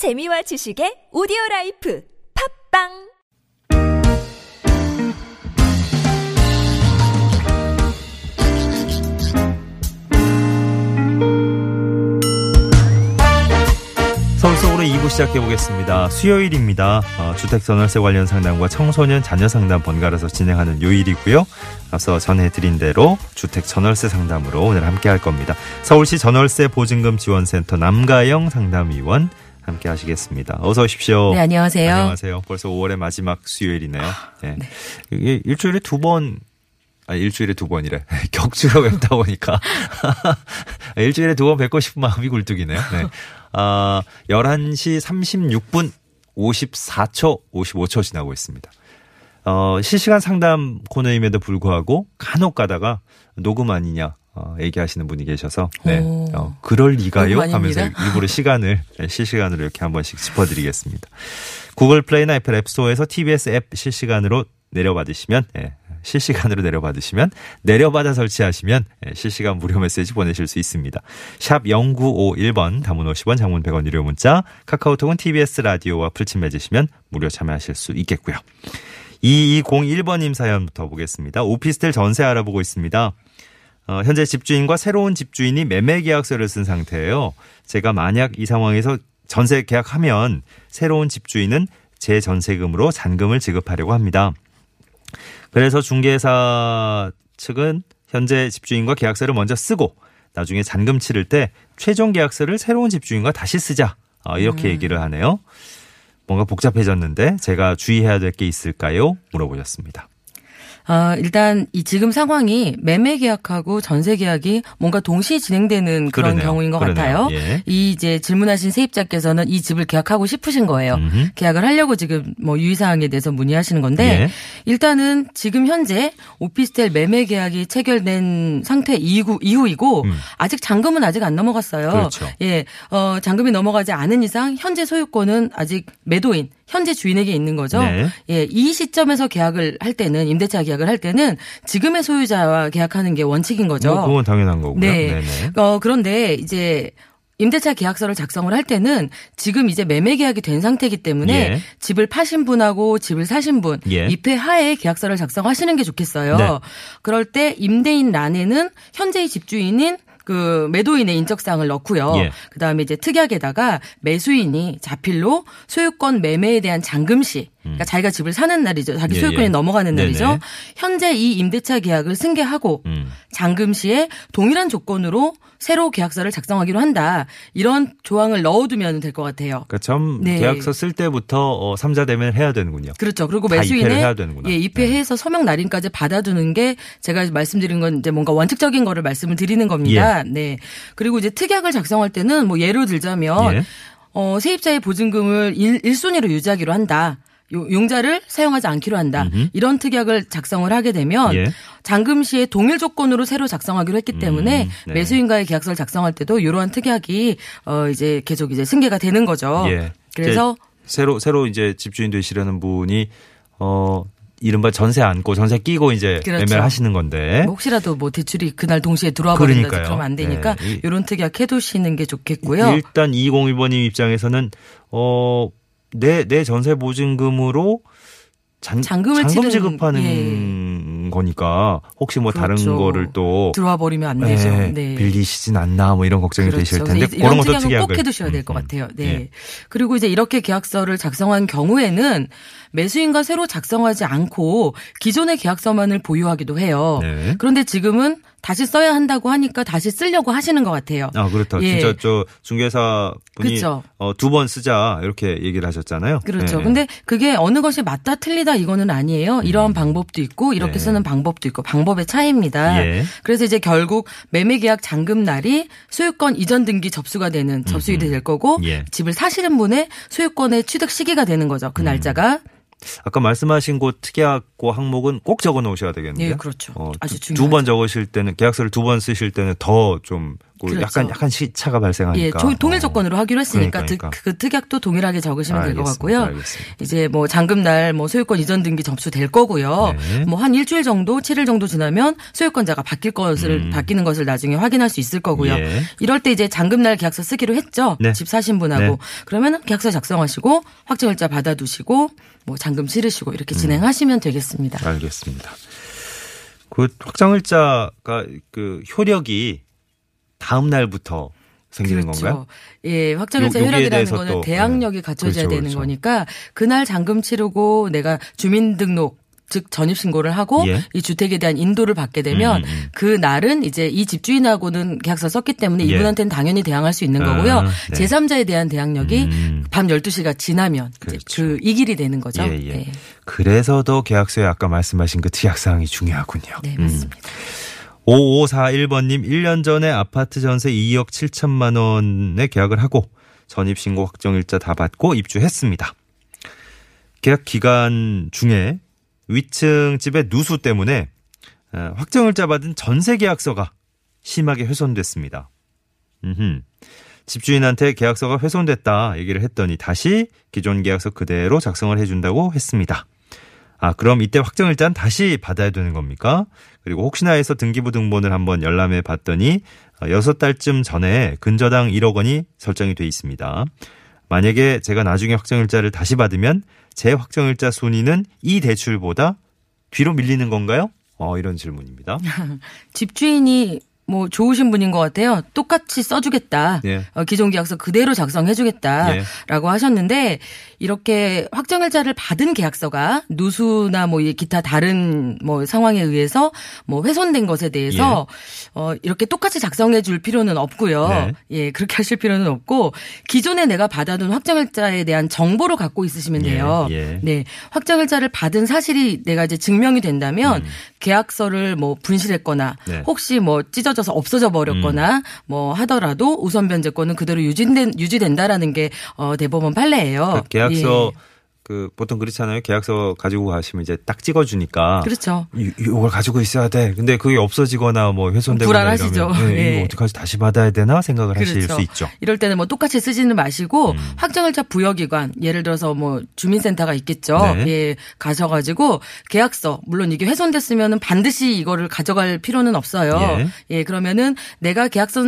재미와 지식의 오디오 라이프 팟빵 서울 속으로 2부 시작해 보겠습니다. 수요일입니다. 어, 주택 전월세 관련 상담과 청소년 자녀 상담 번갈아서 진행하는 요일이고요. 앞서 전해드린 대로 주택 전월세 상담으로 오늘 함께 할 겁니다. 서울시 전월세 보증금 지원센터 남가영 상담위원 함께 하시겠습니다. 어서 오십시오. 네, 안녕하세요. 안녕하세요. 벌써 5월의 마지막 수요일이네요. 네. 이게 일주일에 두 번, 아, 일주일에 두 번이래. 격주로 뵙다 보니까. 일주일에 두 번 뵙고 싶은 마음이 굴뚝이네요. 네. 아, 11시 36분 54초, 55초 지나고 있습니다. 어, 실시간 상담 코너임에도 불구하고 간혹 가다가 녹음 아니냐. 어, 얘기하시는 분이 계셔서 네. 오. 어, 그럴 리가요? 하면서. 일부러 시간을 네, 실시간으로 이렇게 한 번씩 짚어드리겠습니다. 구글 플레이나 애플 앱스토어에서 TBS 앱 실시간으로 내려받으시면 예, 실시간으로 내려받으시면 내려받아 설치하시면 예, 실시간 무료 메시지 보내실 수 있습니다. 샵 0951번 담은 50원 장문 100원 유료 문자 카카오톡은 TBS 라디오와 풀친 맺으시면 무료 참여하실 수 있겠고요. 2201번님 사연부터 보겠습니다. 오피스텔 전세 알아보고 있습니다. 어, 현재 집주인과 새로운 집주인이 매매 계약서를 쓴 상태예요. 제가 만약 이 상황에서 전세 계약하면 새로운 집주인은 제 전세금으로 잔금을 지급하려고 합니다. 그래서 중개사 측은 현재 집주인과 계약서를 먼저 쓰고 나중에 잔금 치를 때 최종 계약서를 새로운 집주인과 다시 쓰자. 어, 이렇게 얘기를 하네요. 뭔가 복잡해졌는데 제가 주의해야 될 게 있을까요? 물어보셨습니다. 아, 일단 이 지금 상황이 매매 계약하고 전세 계약이 뭔가 동시에 진행되는 그런 그러네요. 경우인 것 그러네요. 같아요. 예. 이 이제 질문하신 세입자께서는 이 집을 계약하고 싶으신 거예요. 음흠. 계약을 하려고 지금 뭐 유의사항에 대해서 문의하시는 건데 예. 일단은 지금 현재 오피스텔 매매 계약이 체결된 상태 이후, 이후이고 음. 아직 잔금은 아직 안 넘어갔어요. 그렇죠. 예, 어, 잔금이 넘어가지 않은 이상 현재 소유권은 아직 매도인 현재 주인에게 있는 거죠. 네. 예, 이 시점에서 계약을 할 때는 임대차 계약 을 할 때는 지금의 소유자와 계약하는 게 원칙인 거죠. 뭐 그건 당연한 거고요. 네. 네네. 어, 그런데 이제 임대차 계약서를 작성을 할 때는 지금 이제 매매 계약이 된 상태이기 때문에 예. 집을 파신 분하고 집을 사신 분 예. 입회 하에 계약서를 작성하시는 게 좋겠어요. 네. 그럴 때 임대인 란에는 현재의 집주인인 그 매도인의 인적사항을 넣고요. 예. 그다음에 이제 특약에다가 매수인이 자필로 소유권 매매에 대한 잔금시 그러니까 자기가 집을 사는 날이죠. 자기 음. 예, 소유권이 예. 넘어가는 네네. 날이죠. 현재 이 임대차 계약을 승계하고 음. 잔금 시에 동일한 조건으로 새로 계약서를 작성하기로 한다. 이런 조항을 넣어두면 될 것 같아요. 그러니까 점 네. 계약서 쓸 때부터 어, 삼자 대면을 해야 되는군요. 그렇죠. 그리고 다 매수인의. 네. 예, 입회해서 서명 날인까지 받아두는 게 제가 말씀드린 건 이제 뭔가 원칙적인 거를 말씀을 드리는 겁니다. 네. 그리고 이제 특약을 작성할 때는 뭐 예를 들자면 예. 어, 세입자의 보증금을 일, 일순위로 유지하기로 한다. 요- 용자를 사용하지 않기로 한다. 음흠. 이런 특약을 작성을 하게 되면 예. 잔금 시에 동일 조건으로 새로 작성하기로 했기 때문에 음, 네. 매수인과의 계약서를 작성할 때도 이러한 특약이 어 이제 계속 이제 승계가 되는 거죠. 예. 그래서 새로 새로 이제 집주인 되시려는 분이 어 이른바 전세 안고 전세 끼고 이제 그렇죠. 매매를 하시는 건데 뭐 혹시라도 뭐 대출이 그날 동시에 들어와 버린다. 그러면 안 되니까 네. 이- 이런 특약 해두시는 게 좋겠고요. 일단 201번님 입장에서는 어 내 내 전세 보증금으로 잔, 잔금을 잔금 지급하는 거니까 혹시 뭐 다른 그렇죠. 거를 또 들어와 버리면 안 되죠. 예, 네. 빌리시진 않나 뭐 이런 걱정이 되실 그렇죠. 텐데 그래서 그런 이런 것도 특약을 꼭 해두셔야 될것 음, 음. 같아요. 네. 예. 그리고 이제 이렇게 계약서를 작성한 경우에는 매수인과 새로 작성하지 않고 기존의 계약서만을 보유하기도 해요. 네. 그런데 지금은 다시 써야 한다고 하니까 다시 쓰려고 하시는 것 같아요. 아 그렇다. 예. 진짜 저 중개사 분이. 어, 두 번 쓰자 이렇게 얘기를 하셨잖아요. 그렇죠. 네. 근데 그게 어느 것이 맞다 틀리다 이거는 아니에요. 이러한 방법도 있고 이렇게 네. 쓰는 방법도 있고 방법의 차이입니다. 예. 그래서 이제 결국 매매 계약 잔금 날이 소유권 이전 등기 접수가 되는 접수일이 될 거고 예. 집을 사시는 분의 소유권의 취득 시기가 되는 거죠. 음. 그 날짜가. 아까 말씀하신 곳 특약고 항목은 꼭 적어 놓으셔야 되겠는데요. 예, 그렇죠. 아주 두 중요하죠. 번 적으실 때는 계약서를 두 번 쓰실 때는 더좀 그 그렇죠. 약간 약간 시차가 발생하니까. 예, 조- 동일 어. 조건으로 하기로 했으니까 그러니까, 그, 그 특약도 동일하게 적으시면 될 것. 같고요. 알겠습니다. 이제 뭐 잔금날 뭐 소유권 이전 등기 접수될 거고요. 네. 뭐한 일주일 정도, 7일 정도 지나면 소유권자가 바뀔 것을 바뀌는 것을 나중에 확인할 수 있을 거고요. 음. 예. 이럴 때 이제 잔금날 계약서 쓰기로 했죠. 네. 집 사신 분하고 네. 그러면 계약서 작성하시고 확정일자 받아두시고 뭐 잔금 치르시고 음. 이렇게 진행하시면 되겠습니다. 알겠습니다. 그 확정일자가 그 효력이 다음 날부터 생기는 건가요? 예, 확정일자 효력이라는 거는 또, 대항력이 네. 갖춰져야 그렇죠, 되는 그렇죠. 거니까 그날 잔금 치르고 내가 주민등록 즉 전입 신고를 하고 예. 이 주택에 대한 인도를 받게 되면 음, 음. 그 날은 이제 이 집주인하고는 계약서 썼기 때문에 예. 이분한테는 당연히 대항할 수 있는 아, 거고요. 네. 제3자에 대한 대항력이 음. 밤 12시가 지나면 그렇죠. 그 이 길이 되는 거죠. 예, 예. 네. 그래서 더 계약서에 아까 말씀하신 그 특약 사항이 중요하군요. 네, 음. 맞습니다. 5541번님 1년 전에 아파트 전세 2억 7천만 원에 계약을 하고 전입신고 확정일자 다 받고 입주했습니다. 계약 기간 중에 위층 집의 누수 때문에 어, 확정일자 받은 전세 계약서가 심하게 훼손됐습니다. 음흠. 집주인한테 계약서가 훼손됐다 얘기를 했더니 다시 기존 계약서 그대로 작성을 해준다고 했습니다. 아, 그럼 이때 확정일자는 다시 받아야 되는 겁니까? 그리고 혹시나 해서 등기부 등본을 한번 열람해 봤더니 어, 6달쯤 전에 근저당 1억 원이 설정이 돼 있습니다. 만약에 제가 나중에 확정일자를 다시 받으면 제 확정일자 순위는 이 대출보다 뒤로 밀리는 건가요? 어, 이런 질문입니다. 집주인이 뭐 좋으신 분인 것 같아요. 똑같이 써주겠다. 예. 어, 기존 계약서 그대로 작성해주겠다라고 예. 하셨는데 이렇게 확정일자를 받은 계약서가 누수나 뭐이 기타 다른 뭐 상황에 의해서 뭐 훼손된 것에 대해서 어 이렇게 똑같이 작성해줄 필요는 없고요. 네. 예 그렇게 하실 필요는 없고 기존에 내가 받아둔 확정일자에 대한 정보를 갖고 있으시면 돼요. 예, 예. 네 확정일자를 받은 사실이 내가 이제 증명이 된다면 계약서를 뭐 분실했거나 음. 네. 혹시 뭐 찢어져서 없어져 버렸거나 뭐 하더라도 우선 변제권은 그대로 유지된 유지된다라는 게 어, 대법원 판례예요. 그 계약서 예. 그 보통 그렇잖아요. 계약서 가지고 가시면 이제 딱 찍어 주니까 그렇죠. 이- 이걸 가지고 있어야 돼. 근데 그게 없어지거나 뭐 훼손되거나 불안하시죠. 이러면 네, 예. 이거 어떡하지 다시 받아야 되나 생각을 하실 그렇죠. 수 있죠. 이럴 때는 뭐 똑같이 쓰지는 마시고 음. 확정일자 부여 기관 예를 들어서 뭐 주민센터가 있겠죠. 네. 예, 가셔 가지고 계약서 물론 이게 훼손됐으면은 반드시 이거를 가져갈 필요는 없어요. 예, 그러면은 내가 계약서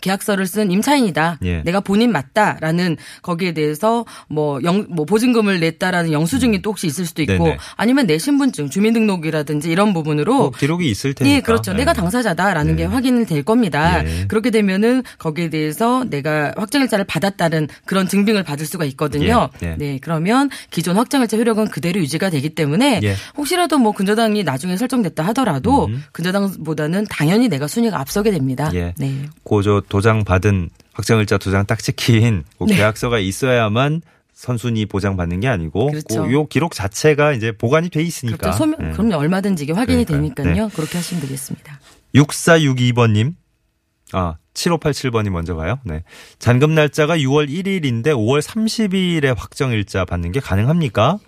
계약서를 쓴 임차인이다. 예. 내가 본인 맞다라는 거기에 대해서 뭐 영 뭐 보증금을 냈다 라는 영수증이 또 혹시 있을 수도 있고 음. 네네. 아니면 내 신분증 주민등록이라든지 이런 부분으로 뭐 기록이 있을 테니까. 예, 그렇죠. 네. 내가 당사자다라는 게 네. 확인이 될 겁니다. 예. 그렇게 되면은 거기에 대해서 내가 확정일자를 받았다는 그런 증빙을 받을 수가 있거든요. 예, 예. 네, 그러면 기존 확정일자 효력은 그대로 유지가 되기 때문에 예. 혹시라도 뭐 근저당이 나중에 설정됐다 하더라도 음. 근저당보다는 당연히 내가 순위가 앞서게 됩니다. 예. 네. 고저 도장 받은 확정일자 도장 딱 찍힌 그 네. 계약서가 있어야만 선순위 보장 받는 게 아니고 그렇죠. 그요 기록 자체가 이제 보관이 돼 있으니까. 그렇죠. 소명, 예. 그럼요. 얼마든지 이게 확인이 그러니까요. 되니까요. 그렇게 하시면 되겠습니다. 6462번님. 아, 7587번이 먼저 가요. 네. 잔금 날짜가 6월 1일인데 5월 30일에 확정일자 받는 게 가능합니까?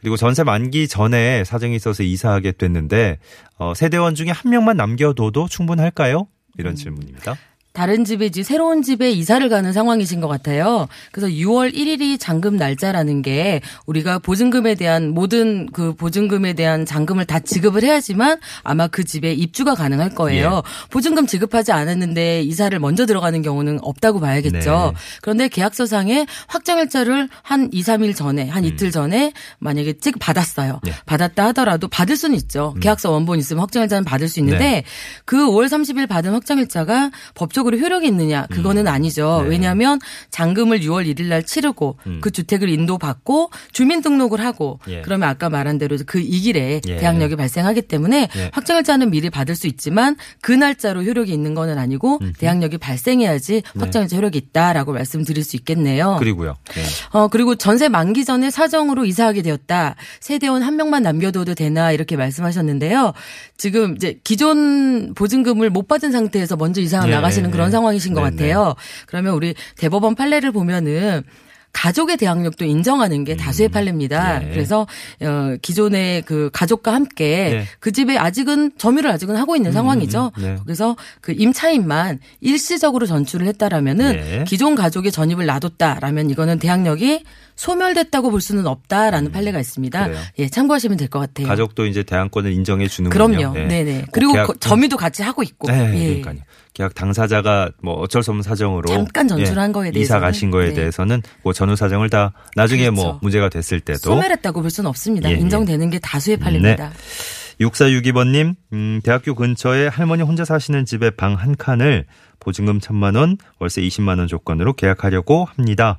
그리고 전세 만기 전에 사정이 있어서 이사하게 됐는데, 어, 세대원 중에 한 명만 남겨둬도 충분할까요? 이런 질문입니다. 다른 집에 이제 새로운 집에 이사를 가는 상황이신 것 같아요. 그래서 6월 1일이 잔금 날짜라는 게 우리가 보증금에 대한 모든 그 보증금에 대한 잔금을 다 지급을 해야지만 아마 그 집에 입주가 가능할 거예요. 보증금 지급하지 않았는데 이사를 먼저 들어가는 경우는 없다고 봐야겠죠. 네. 그런데 계약서상에 확정일자를 한 2, 3일 전에 한 이틀 전에 만약에 찍 받았어요. 네. 받았다 하더라도 받을 수는 있죠. 계약서 원본 있으면 확정일자는 받을 수 있는데 네. 그 5월 30일 받은 확정일자가 법적으로 효력이 있느냐 그거는 아니죠. 네. 왜냐하면 잔금을 6월 1일 날 치르고 음. 그 주택을 인도받고 주민등록을 하고 예. 그러면 아까 말한 대로 그 이 길에 예. 대항력이 발생하기 때문에 예. 확정일자는 미리 받을 수 있지만 그 날짜로 효력이 있는 거는 아니고 대항력이 발생해야지 확정일자 효력이 있다라고 말씀드릴 수 있겠네요. 네. 그리고요. 네. 어, 그리고 전세 만기 전에 사정으로 이사하게 되었다. 세대원 한 명만 남겨둬도 되나 이렇게 말씀하셨는데요. 지금 이제 기존 보증금을 못 받은 상태에서 먼저 이사 예, 나가시는 예, 그런 예. 상황이신 것 네네. 같아요. 그러면 우리 대법원 판례를 보면은 가족의 대항력도 인정하는 게 다수의 판례입니다. 예. 그래서 어 기존의 그 가족과 함께 예. 그 집에 아직은 점유를 아직은 하고 있는 상황이죠. 네. 그래서 그 임차인만 일시적으로 전출을 했다라면은 예. 기존 가족의 전입을 놔뒀다라면 이거는 대항력이 소멸됐다고 볼 수는 없다라는 판례가 있습니다. 그래요. 예, 참고하시면 될 것 같아요. 가족도 이제 대항권을 인정해 주는군요. 그럼요. 네 네. 그리고 계약- 거- 점유도 같이 하고 있고. 네, 예. 그러니까요. 계약 당사자가 뭐 어쩔 수 없는 사정으로 잠깐 전출한 거에 이사 대해서는, 가신 거에 네. 대해서는 뭐 전후 사정을 다 나중에 뭐 그렇죠. 문제가 됐을 때도 소멸했다고 볼 수는 없습니다. 예, 예. 인정되는 게 다수의 판례입니다. 6462번님, 음, 대학교 근처에 할머니 혼자 사시는 집에 방 한 칸을 보증금 천만 원, 월세 20만 원 조건으로 계약하려고 합니다.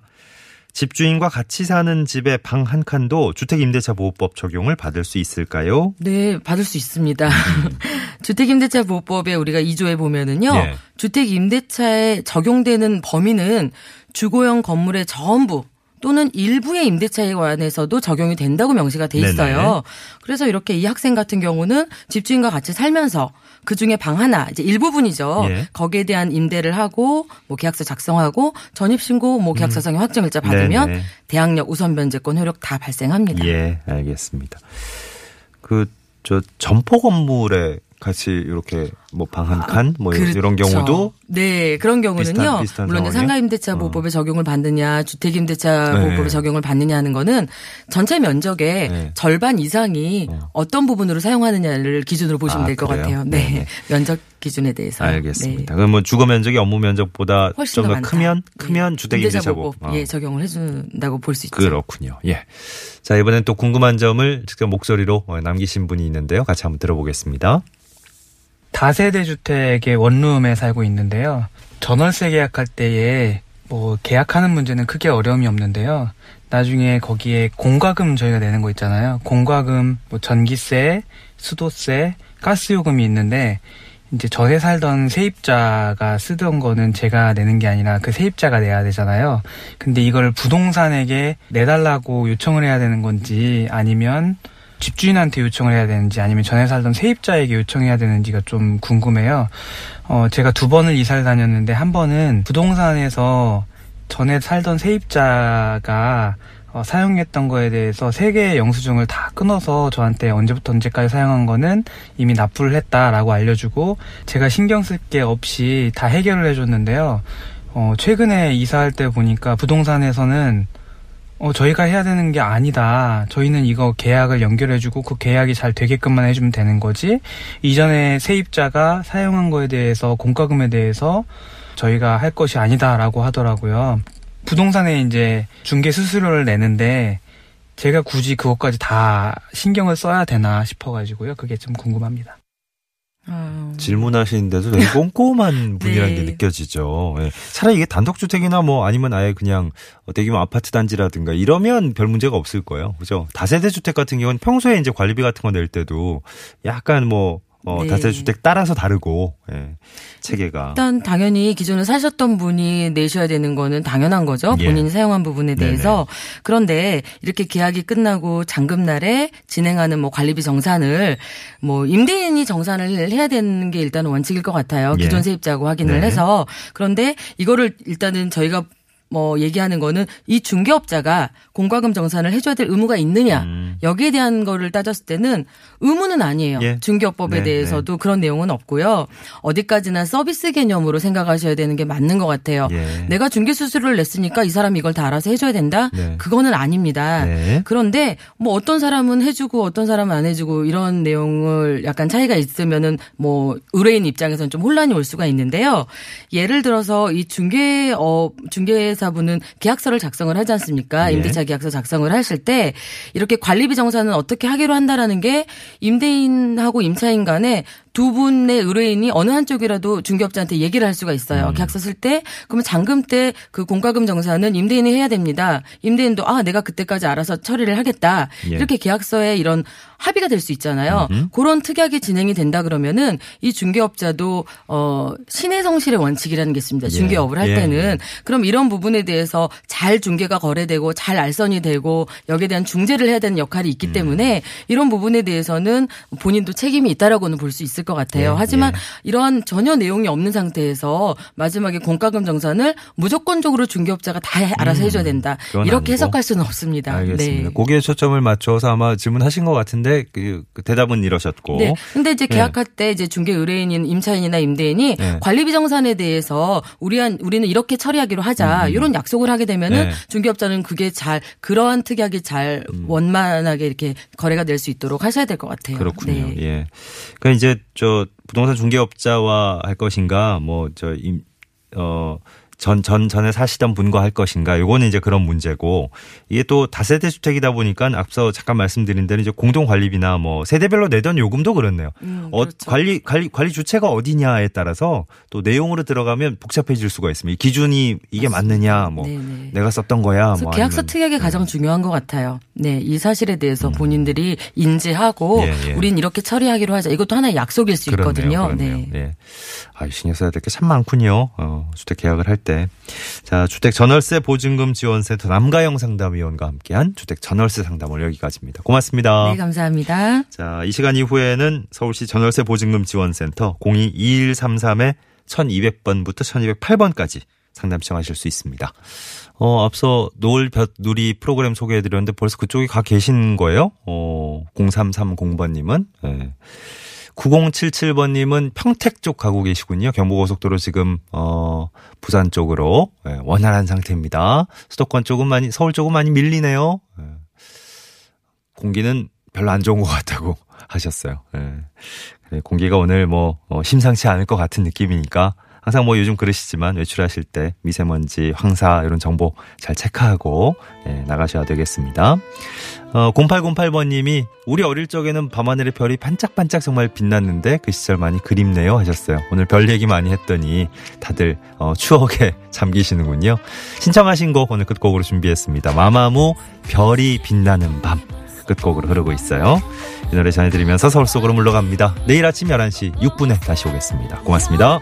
집주인과 같이 사는 집에 방한 칸도 주택임대차 보호법 적용을 받을 수 있을까요? 네, 받을 수 있습니다. 주택임대차 보호법에 우리가 2조에 보면은요. 예. 주택임대차에 적용되는 범위는 주거용 건물의 전부 또는 일부의 임대차에 관해서도 적용이 된다고 명시가 돼 있어요. 네네. 그래서 이렇게 이 학생 같은 경우는 집주인과 같이 살면서 그 중에 방 하나 이제 일부분이죠. 예. 거기에 대한 임대를 하고 뭐 계약서 작성하고 전입 신고 뭐 계약서상의 확정일자 받으면 음. 네네. 대항력 우선 변제권 효력 다 발생합니다. 예, 알겠습니다. 그, 저, 점포 건물에 같이 이렇게 뭐 방 한 칸, 뭐 이런 그렇죠. 경우도 네 그런 경우는요 비슷한- 비슷한 물론? 상가임대차 어. 보호법에 적용을 받느냐 주택임대차 네. 보호법에 적용을 받느냐 하는 거는 전체 면적의 네. 절반 이상이 어. 떤 부분으로 사용하느냐를 기준으로 보시면 아, 될것 그래요? 같아요. 네, 네 네. 면적 기준에 대해서 알겠습니다. 네. 그럼 뭐 주거 면적이 업무 면적보다 훨씬 좀 더. 크면 네. 크면 주택 임대차 보호. 보호법 예 적용을 해준다고 볼 수 있죠. 그렇군요. 예. 자, 이번엔 또 궁금한 점을 직접 목소리로 어, 남기신 분이 있는데요. 같이 한번 들어보겠습니다. 다세대 주택의 원룸에 살고 있는데요. 전월세 계약할 때에 뭐 계약하는 문제는 크게 어려움이 없는데요. 나중에 거기에 공과금 저희가 내는 거 있잖아요. 공과금, 뭐 전기세, 수도세, 가스요금이 있는데 이제 전에 살던 세입자가 쓰던 거는 제가 내는 게 아니라 그 세입자가 내야 되잖아요. 근데 이걸 부동산에게 내달라고 요청을 해야 되는 건지 아니면 집주인한테 요청을 해야 되는지 아니면 전에 살던 세입자에게 요청해야 되는지가 좀 궁금해요. 어, 제가 두 번을 이사를 다녔는데 한 번은 부동산에서 전에 살던 세입자가 어, 사용했던 거에 대해서 세 개의 영수증을 다 끊어서 저한테 언제부터 언제까지 사용한 거는 이미 납부를 했다라고 알려주고 제가 신경 쓸 게 없이 다 해결을 해줬는데요. 어, 최근에 이사할 때 보니까 부동산에서는 어, 저희가 해야 되는 게 아니다. 저희는 이거 계약을 연결해주고 그 계약이 잘 되게끔만 해주면 되는 거지. 이전에 세입자가 사용한 거에 대해서 공과금에 대해서 저희가 할 것이 아니다라고 하더라고요. 부동산에 이제 중개 수수료를 내는데 제가 굳이 그것까지 다 신경을 써야 되나 싶어가지고요. 그게 좀 궁금합니다. 아, 질문하시는데도 되게 꼼꼼한 분이라는 게 네. 느껴지죠. 예. 차라리 이게 단독주택이나 뭐 아니면 아예 그냥 대규모 아파트 단지라든가 이러면 별 문제가 없을 거예요. 그죠? 다세대 주택 같은 경우는 평소에 이제 관리비 같은 거 낼 때도 약간 뭐 어, 네. 다세대 주택 따라서 다르고 예. 체계가 일단 당연히 기존에 사셨던 분이 내셔야 되는 거는 당연한 거죠. 예. 본인이 사용한 부분에 대해서. 그런데 이렇게 계약이 끝나고 잔금날에 진행하는 뭐 관리비 정산을 뭐 임대인이 정산을 해야 되는 게 일단 원칙일 것 같아요. 예. 기존 세입자하고 확인을 네. 해서. 그런데 이거를 일단은 저희가 뭐 얘기하는 거는 이 중개업자가 공과금 정산을 해줘야 될 의무가 있느냐 음. 여기에 대한 거를 따졌을 때는 의무는 아니에요. 예. 중개업법에 네, 대해서도 그런 내용은 없고요. 어디까지나 서비스 개념으로 생각하셔야 되는 게 맞는 것 같아요. 예. 내가 중개 수수료를 냈으니까 이 사람이 이걸 다 알아서 해줘야 된다? 네. 그거는 아닙니다. 네. 그런데 뭐 어떤 사람은 해주고 어떤 사람은 안 해주고 이런 내용을 약간 차이가 있으면은 뭐 의뢰인 입장에서는 좀 혼란이 올 수가 있는데요. 예를 들어서 이 중개업 중개 사분은 계약서를 작성을 하지 않습니까? 예. 임대차 계약서 작성을 하실 때 이렇게 관리비 정산은 어떻게 하기로 한다라는 게 임대인하고 임차인 간에 두 분의 의뢰인이 어느 한쪽이라도 중개업자한테 얘기를 할 수가 있어요. 음. 계약서 쓸 때 그러면 잔금 때 그 공과금 정산은 임대인이 해야 됩니다. 임대인도 아 내가 그때까지 알아서 처리를 하겠다. 예. 이렇게 계약서에 이런 합의가 될 수 있잖아요. 그런 특약이 진행이 된다 그러면은 이 중개업자도 어 신의 성실의 원칙이라는 게 있습니다. 예. 중개업을 할 예, 때는 예. 그럼 이런 부분에 대해서 잘 중개가 거래되고 잘 알선이 되고 여기에 대한 중재를 해야 되는 역할이 있기 때문에 이런 부분에 대해서는 본인도 책임이 있다라고는 볼 수 있을 것것 같아요. 예, 하지만 예. 이러한 전혀 내용이 없는 상태에서 마지막에 공과금 정산을 무조건적으로 중개업자가 다 해- 알아서 해줘야 된다. 음, 이렇게 아니고. 해석할 수는 없습니다. 알겠습니다. 네. 거기에 초점을 맞춰서 아마 질문하신 것 같은데 그, 그 대답은 이러셨고. 네. 근데 이제 예. 계약할 때 이제 중개 의뢰인인 임차인이나 임대인이 네. 관리비 정산에 대해서 우리한 우리는 이렇게 처리하기로 하자 이런 약속을 하게 되면은 음. 네. 중개업자는 그게 잘 그러한 특약이 잘 원만하게 이렇게 거래가 될 수 있도록 하셔야 될 것 같아요. 그렇군요. 네. 예. 그러니까 이제 저 부동산 중개업자와 할 것인가, 뭐 저 임 어 전, 전, 전에 사시던 분과 할 것인가. 요거는 이제 그런 문제고, 이게 또 다세대 주택이다 보니까 앞서 잠깐 말씀드린 대로 이제 공동 관리비나 뭐 세대별로 내던 요금도 그렇네요. 음, 어, 그렇죠. 관리, 관리, 관리 주체가 어디냐에 따라서 또 내용으로 들어가면 복잡해질 수가 있습니다. 이 기준이 이게 맞느냐, 뭐 네네. 내가 썼던 거야, 뭐. 계약서 특약이 가장 중요한 것 같아요. 네, 이 사실에 대해서 본인들이 인지하고 예, 예. 우린 이렇게 처리하기로 하자. 이것도 하나의 약속일 수 있거든요. 그렇네요. 네. 예. 아, 신경 써야 될 게 참 많군요. 어, 주택 계약을 할 때. 자, 주택 전월세 보증금 지원센터 남가영 상담위원과 함께한 주택 전월세 상담을 여기까지입니다. 고맙습니다. 네, 감사합니다. 자, 이 시간 이후에는 서울시 전월세 보증금 지원센터 02-2133에 1200번부터 1208번까지 상담 시청하실 수 있습니다. 어, 앞서 노을 볕 누리 프로그램 소개해 드렸는데 벌써 그쪽에 가 계신 거예요? 어, 0330번님은. 예. 9077번님은 평택 쪽 가고 계시군요. 경부고속도로 지금, 어, 부산 쪽으로, 예, 원활한 상태입니다. 수도권 쪽은 많이, 서울 쪽은 많이 밀리네요. 예. 공기는 별로 안 좋은 것 같다고 하셨어요. 예. 공기가 오늘 뭐 어, 심상치 않을 것 같은 느낌이니까 항상 뭐 요즘 그러시지만 외출하실 때 미세먼지, 황사 이런 정보 잘 체크하고 예, 나가셔야 되겠습니다. 어, 0808번님이 우리 어릴 적에는 밤하늘의 별이 반짝반짝 정말 빛났는데 그 시절 많이 그립네요 하셨어요. 오늘 별 얘기 많이 했더니 다들 어, 추억에 잠기시는군요. 신청하신 곡 오늘 끝곡으로 준비했습니다. 마마무 별이 빛나는 밤 끝곡으로 흐르고 있어요. 이 노래 전해드리면서 서울 속으로 물러갑니다. 내일 아침 11시 6분에 다시 오겠습니다. 고맙습니다.